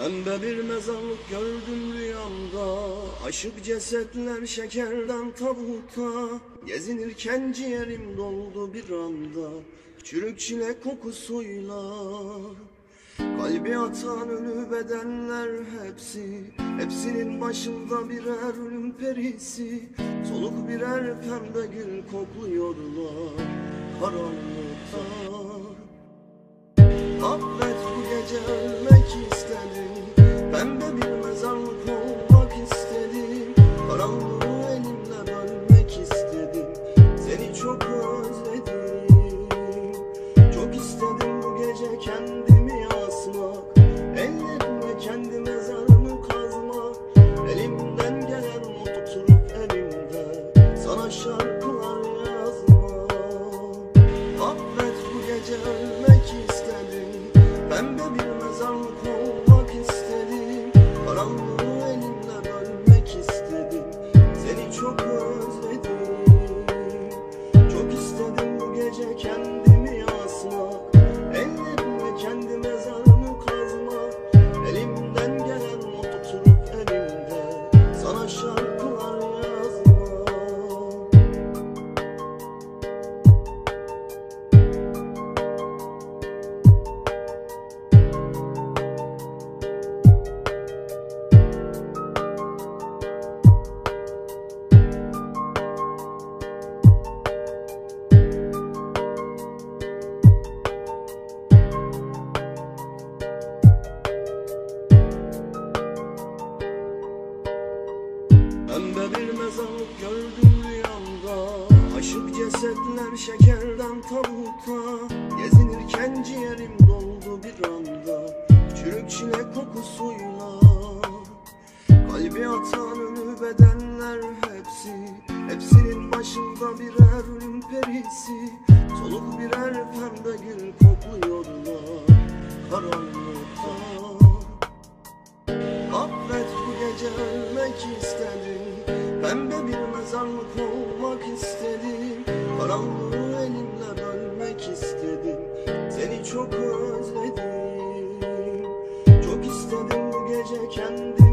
Pembe bir mezarlık gördüm rüyamda. Aşık cesetler şekerden tabutta Gezinirken ciğerim doldu bir anda. Çürük çilek kokusuyla. Kalbi atan ölü bedenler hepsi. Hepsinin başında birer ölüm perisi. Soluk birer pembe gül kokluyorlar Karanlıkta. Affet Pembe Pembe bir mezarlık gördüm rüyamda. Aşık cesetler şekerden tabutta Gezinirken ciğerim doldu bir anda. Çürük çilek kokusuyla. Kalbi atan ölü bedenler hepsi. Hepsinin başında birer ölüm perisi. Soluk birer pembe gül kokluyorlar Karanlıkta Pembe bir mezarlık olmak istedim. Karanlığı elimle bölmek istedim. Seni çok özledim. Çok istedim bu gece kendi